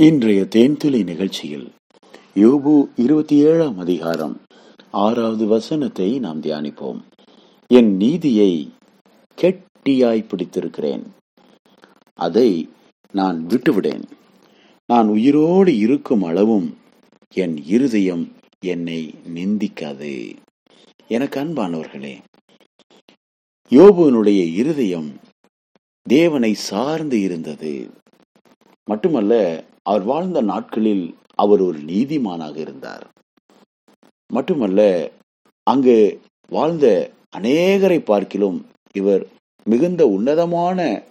இன்றைய தேன்துளி நிகழ்ச்சியில் யோபு இருபத்தி ஏழாம் அதிகாரம் ஆறாவது வசனத்தை நாம் தியானிப்போம். என் நீதியை கெட்டியாய் பிடித்திருக்கிறேன். அதை நான் விட்டுவிடேன். நான் உயிரோடு இருக்கும் அளவும் என் இருதயம் என்னை நிந்திக்காது. எனக்கு அன்பானவர்களே யோபுவனுடைய இருதயம் தேவனை சார்ந்து இருந்தது. மட்டுமல்ல அவர் வாழ்ந்த நாட்களில் அவர் ஒரு நீதிமானாக இருந்தார். மட்டுமல்ல அங்கு வாழ்ந்த அநேகரை பார்க்கிலும் இவர் மிகுந்த உன்னதமான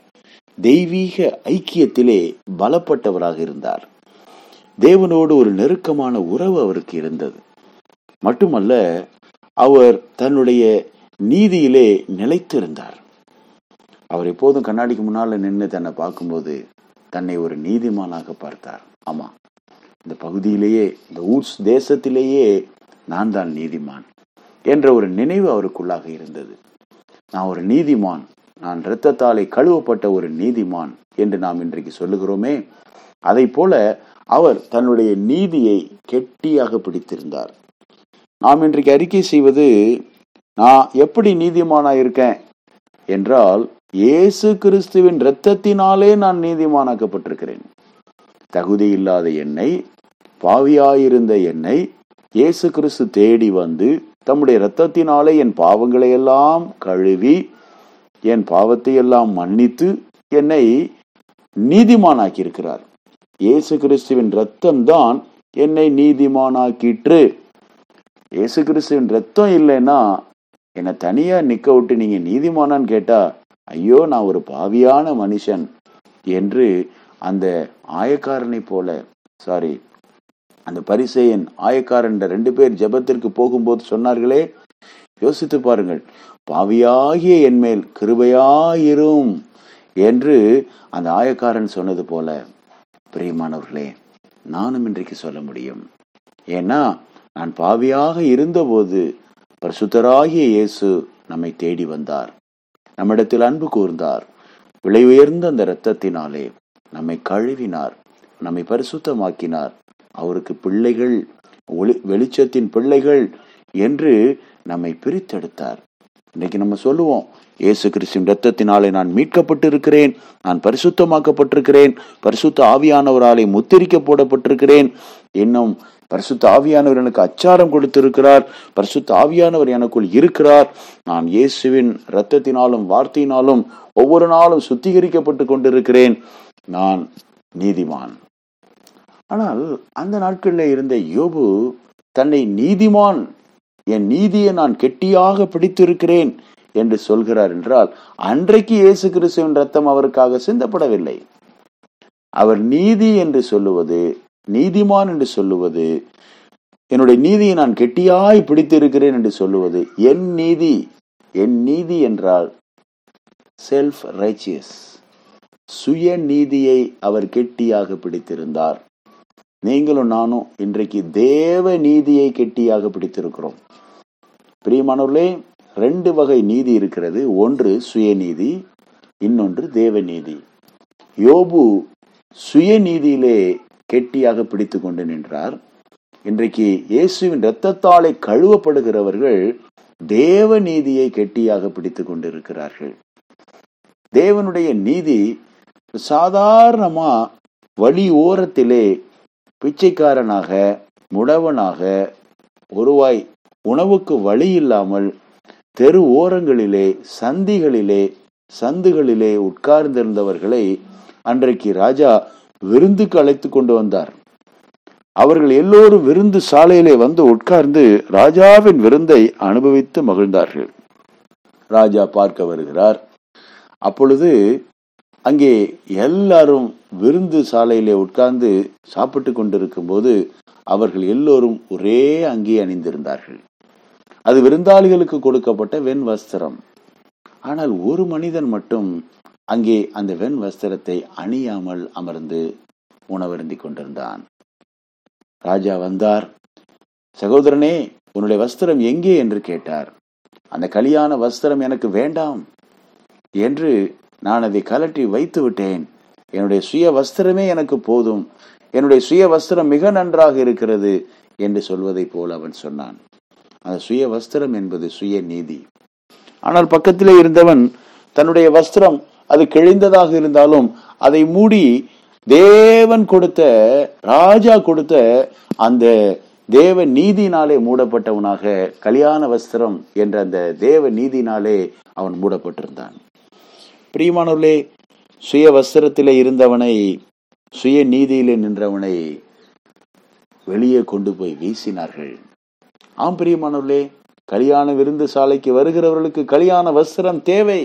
தெய்வீக ஐக்கியத்திலே பலப்பட்டவராக இருந்தார். தேவனோடு ஒரு நெருக்கமான உறவு அவருக்கு இருந்தது. மட்டுமல்ல அவர் தன்னுடைய நீதியிலே நிலைத்திருந்தார். அவர் எப்போதும் கண்ணாடிக்கு முன்னால நின்று தன்னை பார்க்கும்போது தன்னை ஒரு நீதிமானாக பார்த்தார். ஆமா இந்த பகுதியிலேயே இந்த ஊர்ஸ் தேசத்திலேயே நான் தான் நீதிமான் என்ற ஒரு நினைவு அவருக்குள்ளாக இருந்தது. நான் ஒரு நீதிமான் நான் இரத்தத்தாலே கழுவப்பட்ட ஒரு நீதிமான் என்று நாம் இன்றைக்கு சொல்லுகிறோமே அதை போல அவர் தன்னுடைய நீதியை கெட்டியாக பிடித்திருந்தார். நாம் இன்றைக்கு அறிக்கை செய்வது நான் எப்படி நீதிமானா இருக்கேன் என்றால் இயேசு கிறிஸ்துவின் இரத்தத்தினாலே நான் நீதிமானாக்கப்பட்டிருக்கிறேன். தகுதி இல்லாத என்னை பாவியாயிருந்த என்னை இயேசு கிறிஸ்து தேடி வந்து தம்முடைய இரத்தத்தினாலே என் பாவங்களை எல்லாம் கழுவி என் பாவத்தை எல்லாம் மன்னித்து என்னை நீதிமானாக்கி இருக்கிறார் இயேசு கிறிஸ்துவின் ரத்தம் தான் என்னை நீதிமானாக்கிற்று. இயேசு கிறிஸ்துவின் ரத்தம் இல்லைன்னா என்னை தனியா நிக்க விட்டு நீங்க நீதிமானான்னு கேட்டா ஐயோ நான் ஒரு பாவியான மனுஷன் என்று அந்த ஆயக்காரனை போல சாரி அந்த பரிசையன் ஆயக்காரன் ரெண்டு பேர் ஜெபத்திற்கு போகும்போது சொன்னார்களே யோசித்து பாருங்கள் பாவியாகிய என்மேல் கிருபையாயிரும் என்று அந்த ஆயக்காரன் சொன்னது போல பிரியமானவர்களே நானும் இன்றைக்கு சொல்ல முடியும். ஏன்னா நான் பாவியாக இருந்தபோது பரிசுத்தராகிய இயேசு நம்மை தேடி வந்தார். நம்மிடத்தில் அன்பு கூர்ந்தார். விலை உயர்ந்த அந்த இரத்தத்தினாலே நம்மை கழுவினார் நம்மை பரிசுத்தமாக்கினார். அவருக்கு பிள்ளைகள் ஒளி வெளிச்சத்தின் பிள்ளைகள் என்று நம்மை பிரித்தெடுத்தார். இன்னைக்கு நம்ம சொல்லுவோம் இயேசு கிறிஸ்துவின் ரத்தத்தினாலே நான் மீட்கப்பட்டு இருக்கிறேன் நான் பரிசுத்தமாக்கப்பட்டிருக்கிறேன் பரிசுத்த ஆவியானவராலே முத்திரிக்க போடப்பட்டிருக்கிறேன். இன்னும் பரிசுத்த ஆவியானவர் எனக்கு அச்சாரம் கொடுத்திருக்கிறார். பரிசுத்த ஆவியானவர் எனக்குள் இருக்கிறார். நான் இயேசுவின் இரத்தத்தினாலும் வார்த்தையினாலும் ஒவ்வொரு நாளும் சுத்திகரிக்கப்பட்டு கொண்டிருக்கிறேன். நான் நீதிமான். ஆனால் அந்த நாட்களில் இருந்த யோபு தன்னை நீதிமான் என் நீதியை நான் கெட்டியாக பிடித்திருக்கிறேன் என்று சொல்கிறார் என்றால் அன்றைக்கு இயேசு கிறிஸ்துவின் ரத்தம் அவருக்காக சிந்தப்படவில்லை. அவர் நீதி என்று சொல்லுவது நீதிமான் என்று சொல்லுவது என்னுடைய நீதியை நான் கெட்டியாய் பிடித்திருக்கிறேன் என்று சொல்லுவது என் நீதி என் நீதி என்றால் செல்ஃப் ரைச்சியஸ் சுய நீதியை அவர் கெட்டியாக பிடித்திருந்தார். நீங்களும் நானும் இன்றைக்கு தேவ நீதியை கெட்டியாக பிடித்திருக்கிறோம். பிரியமானவர்களே ரெண்டு வகை நீதி இருக்கிறது. ஒன்று சுயநீதி இன்னொன்று தேவநீதி யோபு சுயநீதியிலே கெட்டியாக பிடித்து கொண்டு நின்றார். இன்றைக்கு இயேசுவின் இரத்தத்தாலே கழுவப்படுகிறவர்கள் தேவ நீதியை கெட்டியாக பிடித்து கொண்டிருக்கிறார்கள். தேவனுடைய நீதி சாதாரணமா வழி ஓரத்திலே பிச்சைக்காரனாக முடவனாக ஒருவாய் உணவுக்கு வழி இல்லாமல் தெரு ஓரங்களிலே சந்திகளிலே சந்துகளிலே உட்கார்ந்திருந்தவர்களை அன்றைக்கு ராஜா விருந்துக்கு அழைத்து கொண்டு வந்தார். அவர்கள் எல்லோரும் விருந்து சாலையிலே வந்து உட்கார்ந்து ராஜாவின் விருந்தை அனுபவித்து மகிழ்ந்தார்கள். ராஜா பார்க்க வருகிறார். அப்பொழுது அங்கே எல்லாரும் விருந்து சாலையிலே உட்கார்ந்து சாப்பிட்டு கொண்டிருக்கும் போது அவர்கள் எல்லோரும் ஒரே அங்கே அணிந்திருந்தார்கள். அது விருந்தாளிகளுக்கு கொடுக்கப்பட்ட வெண் வஸ்திரம் ஆனால் ஒரு மனிதன் மட்டும் அங்கே அந்த வெண் வஸ்திரத்தை அணியாமல் அமர்ந்து உணவருந்தி கொண்டிருந்தான். ராஜா வந்தார். சகோதரனே உன்னுடைய வஸ்திரம் எங்கே? என்று கேட்டார். அந்த கலியான வஸ்திரம் எனக்கு வேண்டாம். என்று நான் அதை கலட்டி வைத்து விட்டேன். என்னுடைய சுய வஸ்திரமே எனக்கு போதும். என்னுடைய சுய வஸ்திரம் மிக நன்றாக இருக்கிறது என்று சொல்வதை போல் அவன் சொன்னான். அந்த சுய வஸ்திரம் என்பது சுய நீதி. ஆனால் பக்கத்திலே இருந்தவன் தன்னுடைய வஸ்திரம் அது கிழிந்ததாக இருந்தாலும் அதை மூடி தேவன் கொடுத்த ராஜா கொடுத்த அந்த தேவ நீதினாலே மூடப்பட்டவனாக கல்யாண வஸ்திரம் என்ற அந்த தேவ நீதினாலே அவன் மூடப்பட்டிருந்தான். பிரியமானவர்களே சுய வஸ்திரத்திலே இருந்தவனை சுய நீதியிலே நின்றவனை வெளியே கொண்டு போய் வீசினார்கள். ஆம் பிரியமானவர்களே கல்யாண விருந்து சாலைக்கு வருகிறவர்களுக்கு கல்யாண வஸ்திரம் தேவை.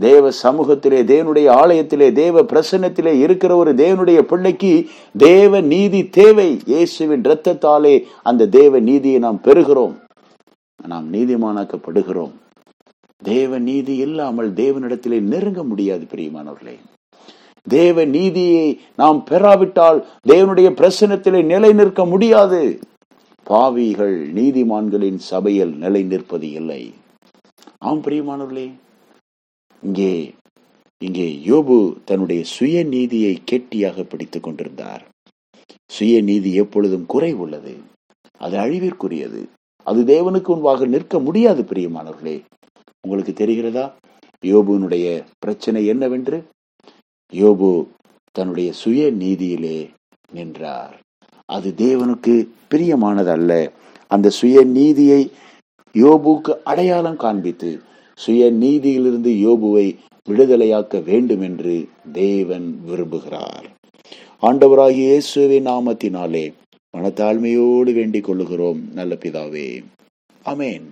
தேவ சமூகத்திலே தேவனுடைய ஆலயத்திலே தேவ பிரசன்னத்திலே இருக்கிற ஒரு தேவனுடைய பிள்ளைக்கு தேவ நீதி தேவை. இயேசுவின் இரத்தத்தாலே அந்த தேவ நீதியை நாம் பெறுகிறோம். நாம் நீதிமானாக்கப்படுகிறோம். தேவ நீதி இல்லாமல் தேவனிடத்திலே நெருங்க முடியாது பிரியமானவர்களே. தேவ நீதியை நாம் பெறாவிட்டால் தேவனுடைய பிரசனத்திலே நிலை நிற்க முடியாது. பாவிகள் நீதிமான்களின் சபையில் நிலை நிற்பது இல்லை. ஆம் பிரியமானவர்களே. இங்கே இங்கே யோபு தன்னுடைய சுய நீதியை கெட்டியாக பிடித்துக் கொண்டிருந்தார். சுய நீதி எப்பொழுதும் குறை உள்ளது அது அழிவிற்குரியது. அது தேவனுக்கு முன்பாக நிற்க முடியாது பிரியமானவர்களே. உங்களுக்கு தெரிகிறதா? யோபுனுடைய பிரச்சனை என்னவென்று? யோபு தன்னுடைய சுய நீதியிலே நின்றார். அது தேவனுக்கு பிரியமானதல்ல. அந்த சுய நீதியை யோபுக்கு அடையாளம் காண்பித்து சுய நீதியிலிருந்து யோபுவை விடுதலையாக்க வேண்டும் என்று தேவன் விரும்புகிறார். ஆண்டவராகிய இயேசுவின் நாமத்தினாலே மனத்தாழ்மையோடு வேண்டிக் கொள்ளுகிறோம் நல்ல பிதாவே. அமேன்